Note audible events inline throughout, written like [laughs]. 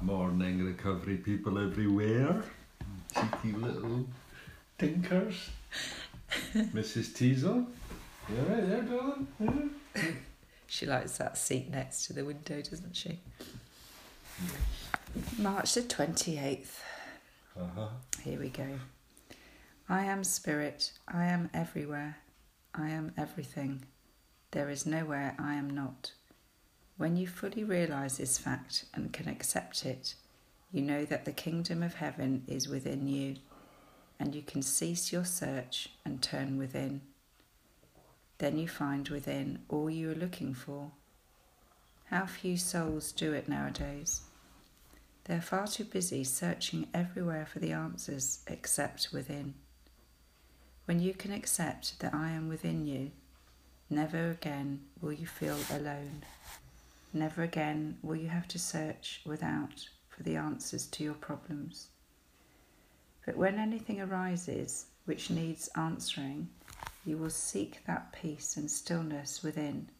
Morning recovery people everywhere. Cheeky little tinkers. Mrs. [laughs] Teasel. You alright there, darling? Yeah. She likes that seat next to the window, doesn't she? March the 28th. Uh-huh. Here we go. I am spirit. I am everywhere. I am everything. There is nowhere I am not. When you fully realize this fact and can accept it, you know that the kingdom of heaven is within you, and you can cease your search and turn within. Then you find within all you are looking for. How few souls do it nowadays. They're far too busy searching everywhere for the answers except within. When you can accept that I am within you, never again will you feel alone. Never again will you have to search without for the answers to your problems. But when anything arises which needs answering, you will seek that peace and stillness within.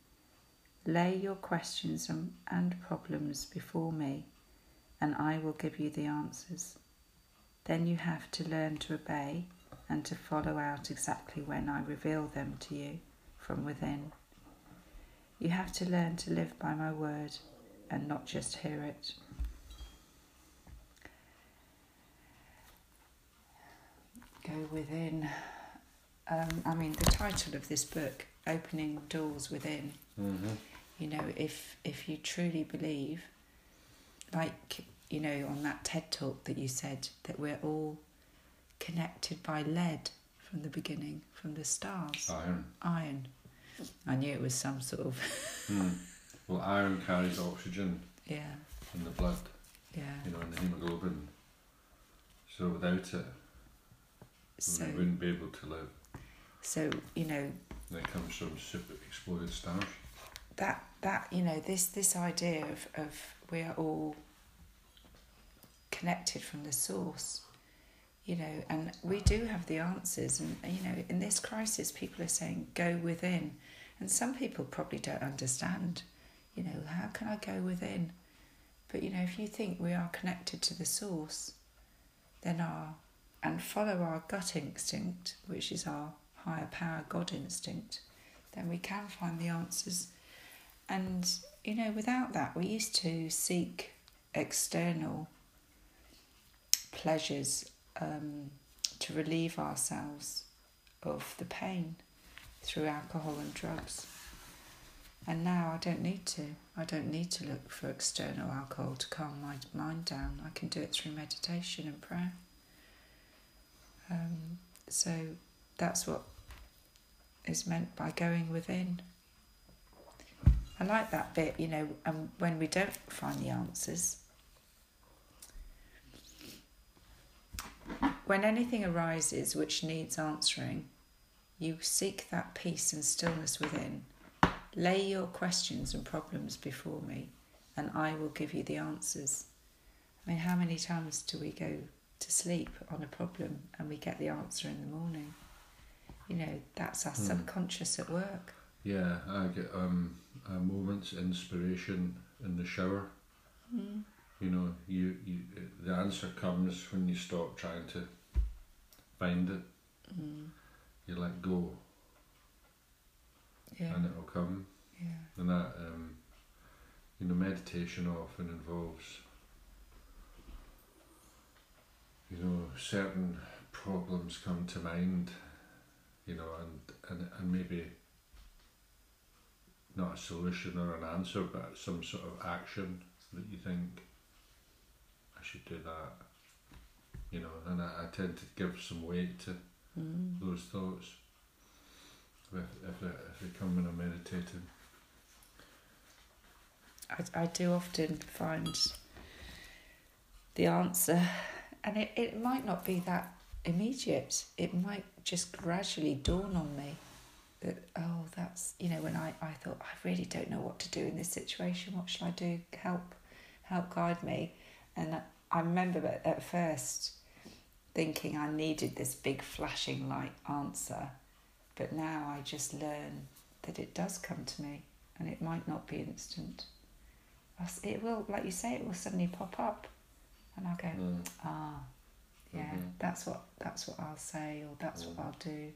Lay your questions and- problems before me, and I will give you the answers. Then you have to learn to obey and to follow out exactly when I reveal them to you from within. You have to learn to live by my word and not just hear it. Go within. Um, I mean, the title of this book, Opening Doors Within, Mm-hmm. you know, if if you truly believe, like you know, on that TED talk that you said that we're all connected by lead from the beginning, from the stars, Iron. iron. I knew it was some sort of [laughs] Mm. Well, iron carries oxygen yeah, in the blood, yeah. you know, in the hemoglobin. So without it, So we wouldn't be able to live. so you know it comes from super exploded stars. that that you know this this idea of of we are all connected from the source you know and we do have the answers and you know in this crisis people are saying go within. And some people probably don't understand you know how can i go within? But you know if you think we are connected to the source then our and follow our gut instinct which is our higher power god instinct then we can find the answers. And, you know, without that, we used to seek external pleasures um, to relieve ourselves of the pain through alcohol and drugs. And now I don't need to. I don't need to look for external alcohol to calm my mind down. I can do it through meditation and prayer. Um, so that's what is meant by going within. I like that bit, you know, and when we don't find the answers, when anything arises which needs answering, you seek that peace and stillness within. Lay your questions and problems before me, and I will give you the answers. I mean, how many times do we go to sleep on a problem and we get the answer in the morning? You know, that's our Hmm. subconscious at work. Yeah, I get um, uh, moments inspiration in the shower. Mm. You know, you, you the answer comes when you stop trying to find it. Mm. You let go, Yeah, and it will come. yeah. And that, um, you know, meditation often involves, you know, certain problems come to mind, you know, and, and, and maybe not a solution or an answer, but some sort of action that you think, should do that, you know, and I, I tend to give some weight to Mm. those thoughts if, if, they, if they come when I'm meditating. I, I do often find the answer, and it, it might not be that immediate. It might just gradually dawn on me that, oh, that's, you know, when I, I thought, I really don't know what to do in this situation. What shall I do? Help, help guide me. And I, I remember at, first thinking I needed this big flashing light answer, but now I just learn that it does come to me and it might not be instant it will, like you say, it will suddenly pop up, and I'll go, Mm. ah, yeah, Mhm. that's what that's what I'll say, or that's Mm. what I'll do.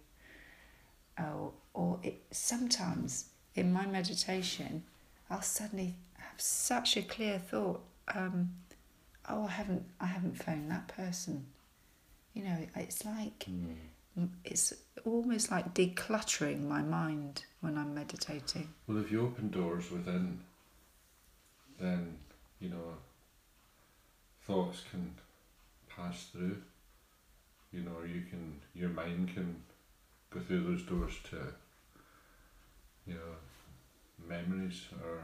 Oh, or it sometimes in my meditation, I'll suddenly have such a clear thought. Um, oh, I haven't, I haven't phoned that person. You know, it's like Mm. it's almost like decluttering my mind when I'm meditating. Well, if you open doors within, then you know thoughts can pass through. You know, you can your mind can go through those doors to you know memories or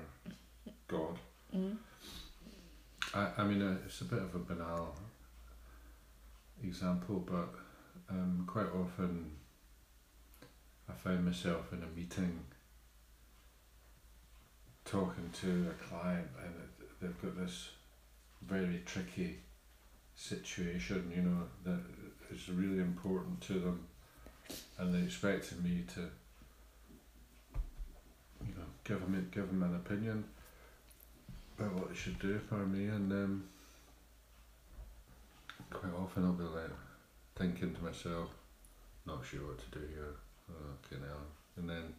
God. Mm. I, I mean, uh, it's a bit of a banal example, but um, quite often I find myself in a meeting talking to a client and it, they've got this very tricky situation, you know, that is really important to them and they expected me to, you know, give them, give them an opinion about what it should do for me and um, quite often I'll be like thinking to myself, not sure what to do here, okay now, and then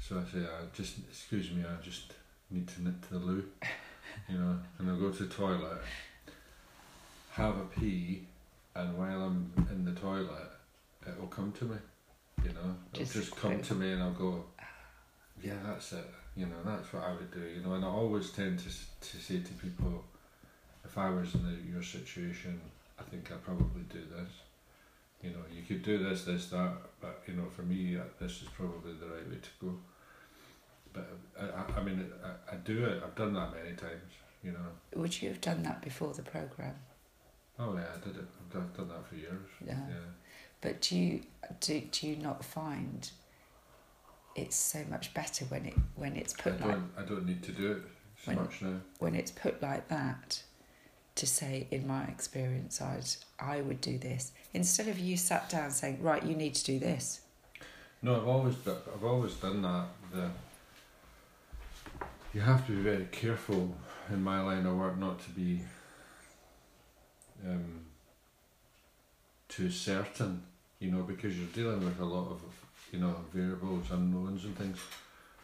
so I say, I just excuse me, I just need to nip to the loo, [laughs] you know, and I'll go to the toilet, have a pee, and while I'm in the toilet, it will come to me, you know, it'll Just just, come to me, and I'll go, yeah, that's it, you know, that's what I would do, you know, and I always tend to to say to people, if I was in the, your situation, I think I'd probably do this. You know, you could do this, this, that, but you know, for me, uh, this is probably the right way to go. But I, I, I mean, I, I do it. I've done that many times. You know. Would you have done that before the program? Oh yeah, I did it. I've done, I've done that for years. Yeah. Yeah. But do you do, do you not find it's so much better when it when it's I put don't. like I don't need to do it so When- much now. when it's put like that to say in my experience I'd I would do this instead of you sat down saying right you need to do this No, I've always I've always done that. The you have to be very careful in my line of work not to be um, too certain, you know, because you're dealing with a lot of you know variables, unknowns, and things.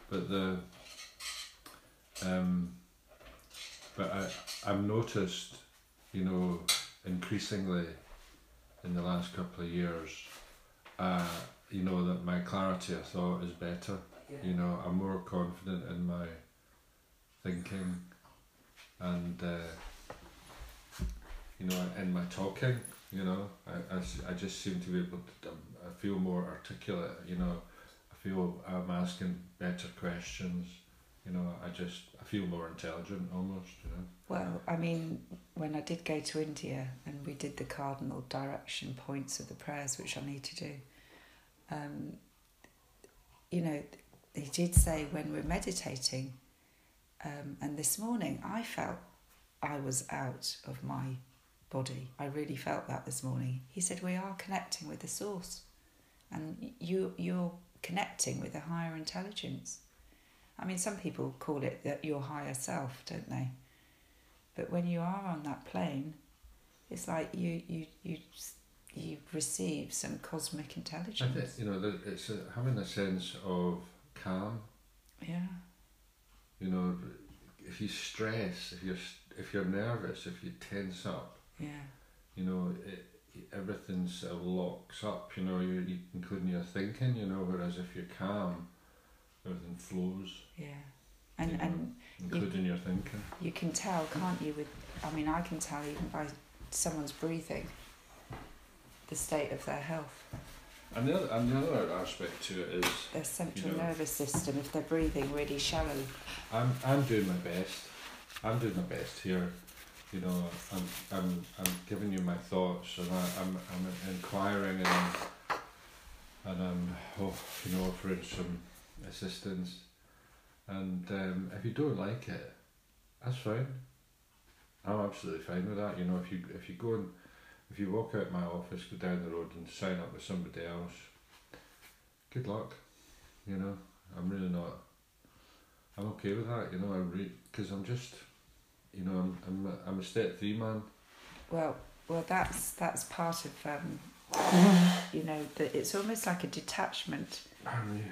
But the um, but I I've noticed, you know, increasingly in the last couple of years, uh, you know that my clarity of thought is better. Yeah. You know, I'm more confident in my thinking, and uh, you know, in my talking. You know, I, I, I just seem to be able to. um, I feel more articulate. You know, I feel I'm asking better questions. You know, I just I feel more intelligent almost. You know. well I mean when I did go to India and we did the cardinal direction points of the prayers which I need to do um, you know they did say when we're meditating um, and this morning I felt I was out of my body. I really felt that this morning. He said we are connecting with the source, and you you're connecting with a higher intelligence. I mean, some people call it that your higher self, don't they? But when you are on that plane, it's like you you you you receive some cosmic I intelligence. think you know it's a, having a sense of calm. Yeah, You know, if you stress, if you're if you're nervous, if you tense up, yeah, you know, it, everything sort uh, of locks up. You know, you, you including your thinking. You know, whereas if you're calm, everything flows, yeah. And Yeah. and including your thinking. you can tell, can't you? With I mean, I can tell even by someone's breathing the state of their health, And the other, and the other aspect to it is, their central You know. nervous system. If they're breathing really shallow, I'm I'm doing my best. I'm doing my best here. You know, I'm I'm I'm giving you my thoughts, and I, I'm I'm inquiring and I'm, and I'm oh, you know offering some assistance. And um, if you don't like it, that's fine. I'm absolutely fine with that. You know, if you if you go and if you walk out my office, go down the road and sign up with somebody else, good luck. You know, I'm really not. I'm okay with that. You know, I re because I'm just you know, I'm I'm a, I'm a step three man. Well, well, that's that's part of um, you know that it's almost like a detachment,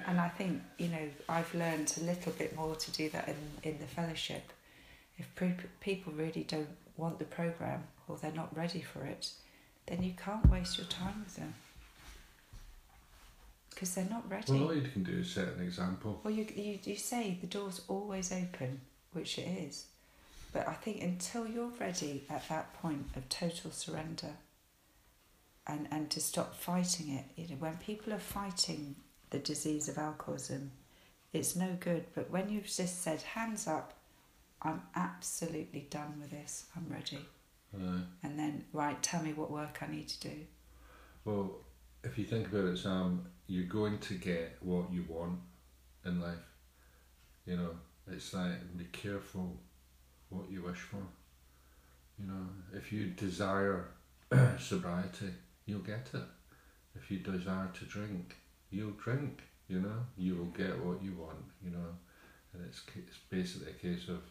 and I think you know I've learned a little bit more to do that in in the fellowship. If pre- people really don't want the program or they're not ready for it, then you can't waste your time with them because they're not ready. Well, all you can do is set an example. Well, you, you, you say the door's always open, which it is. But I think until you're ready at that point of total surrender and, and to stop fighting it, you know, when people are fighting the disease of alcoholism, it's no good. But when you've just said, hands up, I'm absolutely done with this, I'm ready. And then, right, tell me what work I need to do. well, if you think about it, Sam, you're going to get what you want in life. You know, it's like be careful what you wish for. You know, if you desire [clears throat] sobriety, you'll get it. If you desire to drink, you'll drink. You know, you will get what you want. You know, and it's it's basically a case of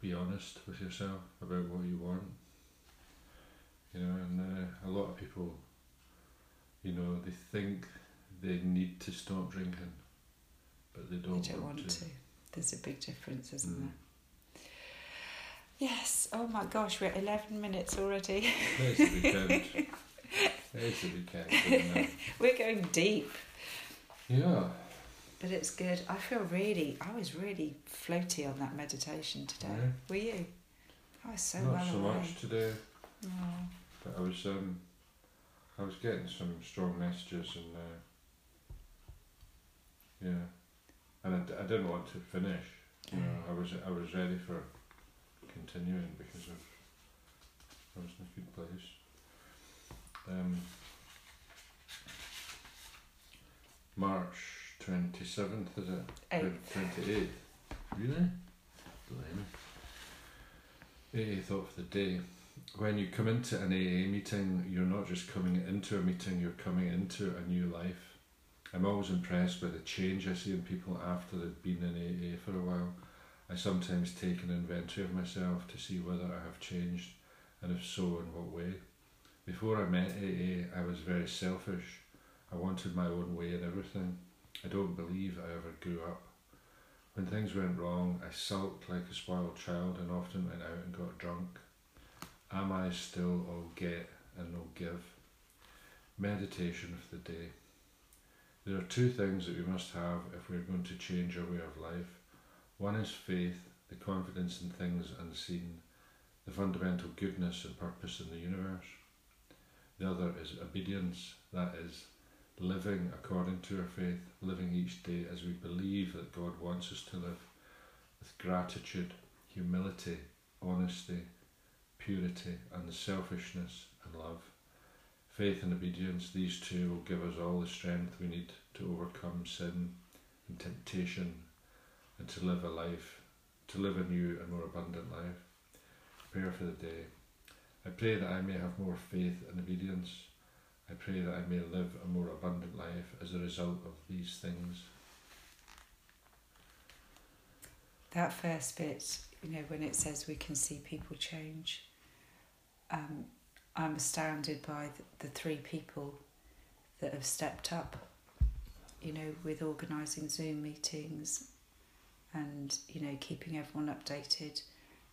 be honest with yourself about what you want. You know, and uh, a lot of people, you know, they think they need to stop drinking, but they don't, They don't want to. There's a big difference, isn't Mm. there? Yes. Oh my gosh, we're at 11 minutes already. It's the weekend. [laughs] it's the weekend. [laughs] We're going deep, Yeah. but it's good. I feel really, I was really floaty on that meditation today. Yeah. Were you? I was so Not well so away. much today, Oh. but I was um, I was getting some strong messages and uh, yeah, and I, d- I didn't want to finish. You know, I was I was ready for continuing because of I was in a good place. Um, March twenty seventh is it? Eighth. Twenty eighth. Really? Blimey. Thought for the day. When you come into an AA meeting, you're not just coming into a meeting, you're coming into a new life. I'm always impressed by the change I see in people after they've been in AA for a while. I sometimes take an inventory of myself to see whether I have changed, and if so, in what way. Before I met AA, I was very selfish. I wanted my own way in everything. I don't believe I ever grew up. When things went wrong, I sulked like a spoiled child and often went out and got drunk. Am I still all get and no give? Meditation of the day. There are two things that we must have if we are going to change our way of life. One is faith, the confidence in things unseen, the fundamental goodness and purpose in the universe. The other is obedience, that is, living according to our faith, living each day as we believe that God wants us to live, with gratitude, humility, honesty, purity, unselfishness, and love. Faith and obedience, these two will give us all the strength we need to overcome sin and temptation and to live a life, to live a new and more abundant life. Prayer for the day. I pray that I may have more faith and obedience. I pray that I may live a more abundant life as a result of these things. That first bit, you know, when it says we can see people change, um, I'm astounded by the, the three people that have stepped up, you know, with organising Zoom meetings and, you know, keeping everyone updated.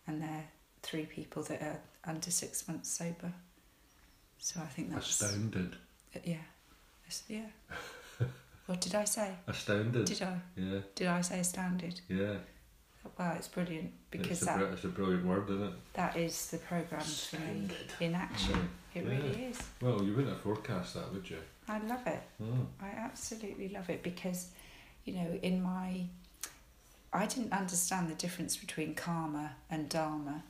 And they're three people that are under six months sober. So I think that's. Astounded. Yeah. Yeah. [laughs] what did I say? Astounded. Did I? Yeah, Did I say astounded? yeah. Wow, it's brilliant because it's, a, that it's a brilliant word, isn't it? That is the programme for me in action. It Yeah. really is. Well, you wouldn't have forecast that, would you? I love it. Mm. I absolutely love it because, you know, in my. I didn't understand the difference between karma and dharma.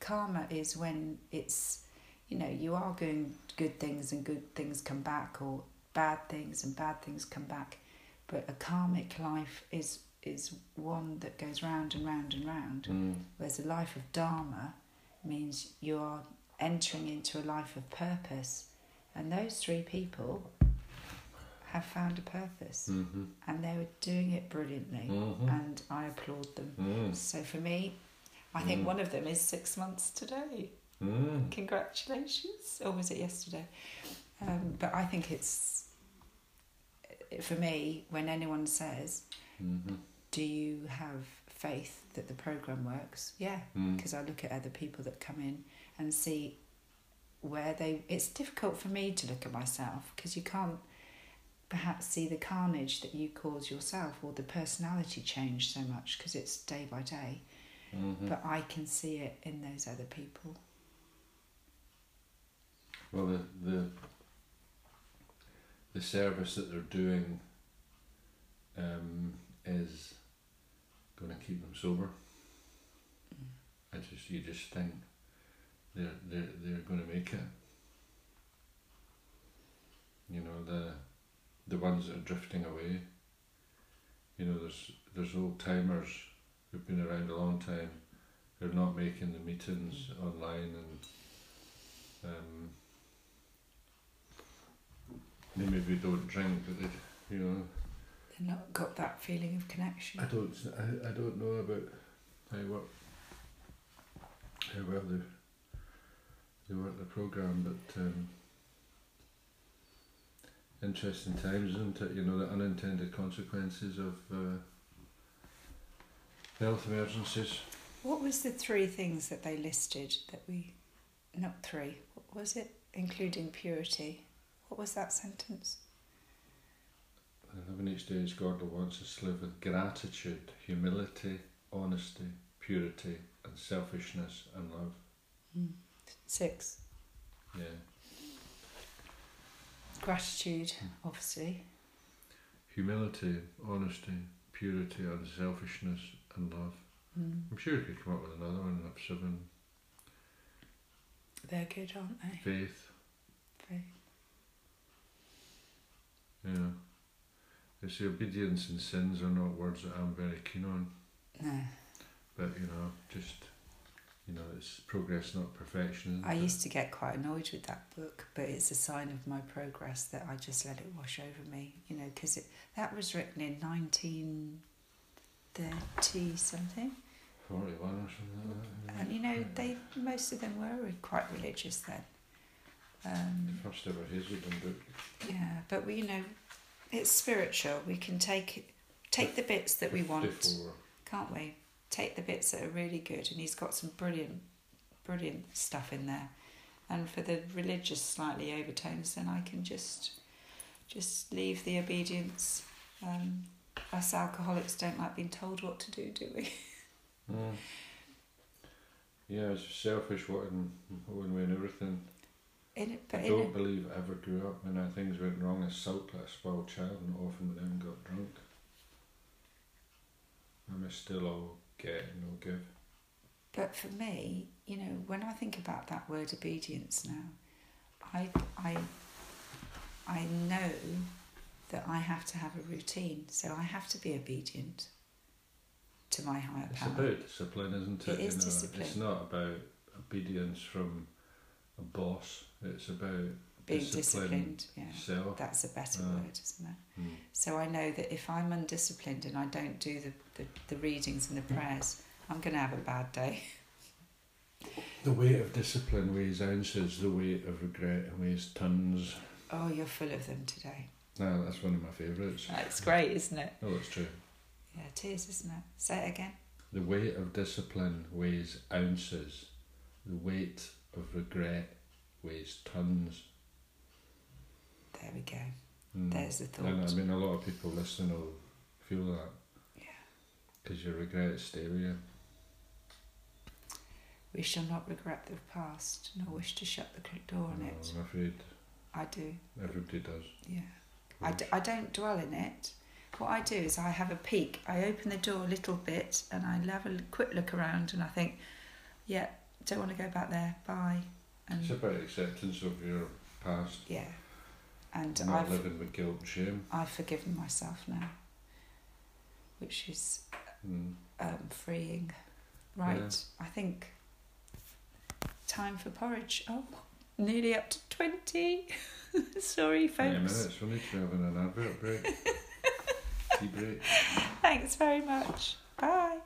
Karma is when it's, you know, you are doing good things and good things come back, or bad things and bad things come back. But a karmic life is is one that goes round and round and round. Mm. Whereas a life of Dharma means you are entering into a life of purpose. And those three people have found a purpose Mm-hmm. and they were doing it brilliantly. Mhm. And I applaud them. Mm. So for me, I think Mm. one of them is six months today. Mm. Congratulations. Or was it yesterday? Um, but I think it's, for me, when anyone says, Mm-hmm. Do you have faith that the program works? Yeah, Mm. because I look at other people that come in and see where they. It's difficult for me to look at myself because you can't perhaps see the carnage that you cause yourself or the personality change so much because it's day by day. Mm-hmm. But I can see it in those other people. Well, the, the the service that they're doing um, is going to keep them sober. I just you just think they're they're they're going to make it. You know the the ones that are drifting away. You know, there's there's old timers who've been around a long time who are not making the meetings online and um, they maybe don't drink, but they, you know, They've not got that feeling of connection. I don't, I, I don't know about how what, how well they, they work the program, but um, interesting times, isn't it? You know, the unintended consequences of uh, health emergencies. What was the three things that they listed that we, not three, what was it? Including purity. What was that sentence? Living each day as God wants us to live with gratitude, humility, honesty, purity, and selfishness and love. Six. Yeah. Gratitude, obviously. Humility, honesty, purity, unselfishness, and love. Mm. I'm sure you could come up with another one of seven. They're good, aren't they? Faith, Faith. yeah. It's the obedience and sins are not words that I'm very keen on, No. but you know, just you know, it's progress, not perfection. I used to get quite annoyed with that book, but it's a sign of my progress that I just let it wash over me, you know, because it that was written in 1930 something. forty-one or something. Like that, And, you know, they most of them were quite religious then. Um, The first ever Hazelden book. yeah, but we, you know, it's spiritual. We can take take the bits that we want, can't we? Take the bits that are really good, and he's got some brilliant, brilliant stuff in there. And for the religious slightly overtones, then I can just just leave the obedience. Um, us alcoholics don't like being told what to do, do we? Mm. Yeah, it's selfish wanting one way and everything. In it, I don't it, believe I ever grew up when things went wrong as sulked like a spoiled child and often we then got drunk. I'm still all get and no give. But for me, you know, when I think about that word obedience now, I, I, I know that I have to have a routine, so I have to be obedient to my higher It's power. about discipline, isn't it? It is you know, discipline. It's not about obedience from a boss. It's about Being discipline disciplined, yeah, that's a better Uh, word, isn't it? Mm. So I know that if I'm undisciplined and I don't do the, the, the readings and the prayers, I'm going to have a bad day. [laughs] The weight of discipline weighs ounces. The weight of regret weighs tons. Oh, you're full of them today. No, that's one of my favourites. That's great, isn't it? Oh, it's true. Yeah, it is, isn't it? Say it again. The weight of discipline weighs ounces. The weight of regret weighs tons. There we go. Mm. There's the thought. And I mean, a lot of people listening will feel that. Yeah. Because your regrets stay with you. We shall not regret the past, nor wish to shut the door on No, it. I'm afraid I do, everybody does. yeah. I, d- I don't dwell in it. What I do is I have a peek. I open the door a little bit and I have a quick look around and I think, yeah, don't want to go back there. Bye. And It's about acceptance of your past, yeah, and not I've living with guilt and shame. I've forgiven myself now, which is Mm. um, freeing. Right, I think time for porridge. Oh, nearly up to 20. [laughs] Sorry, Twenty folks. minutes. We need to be having an advert break. [laughs] Tea break. Thanks very much. Bye.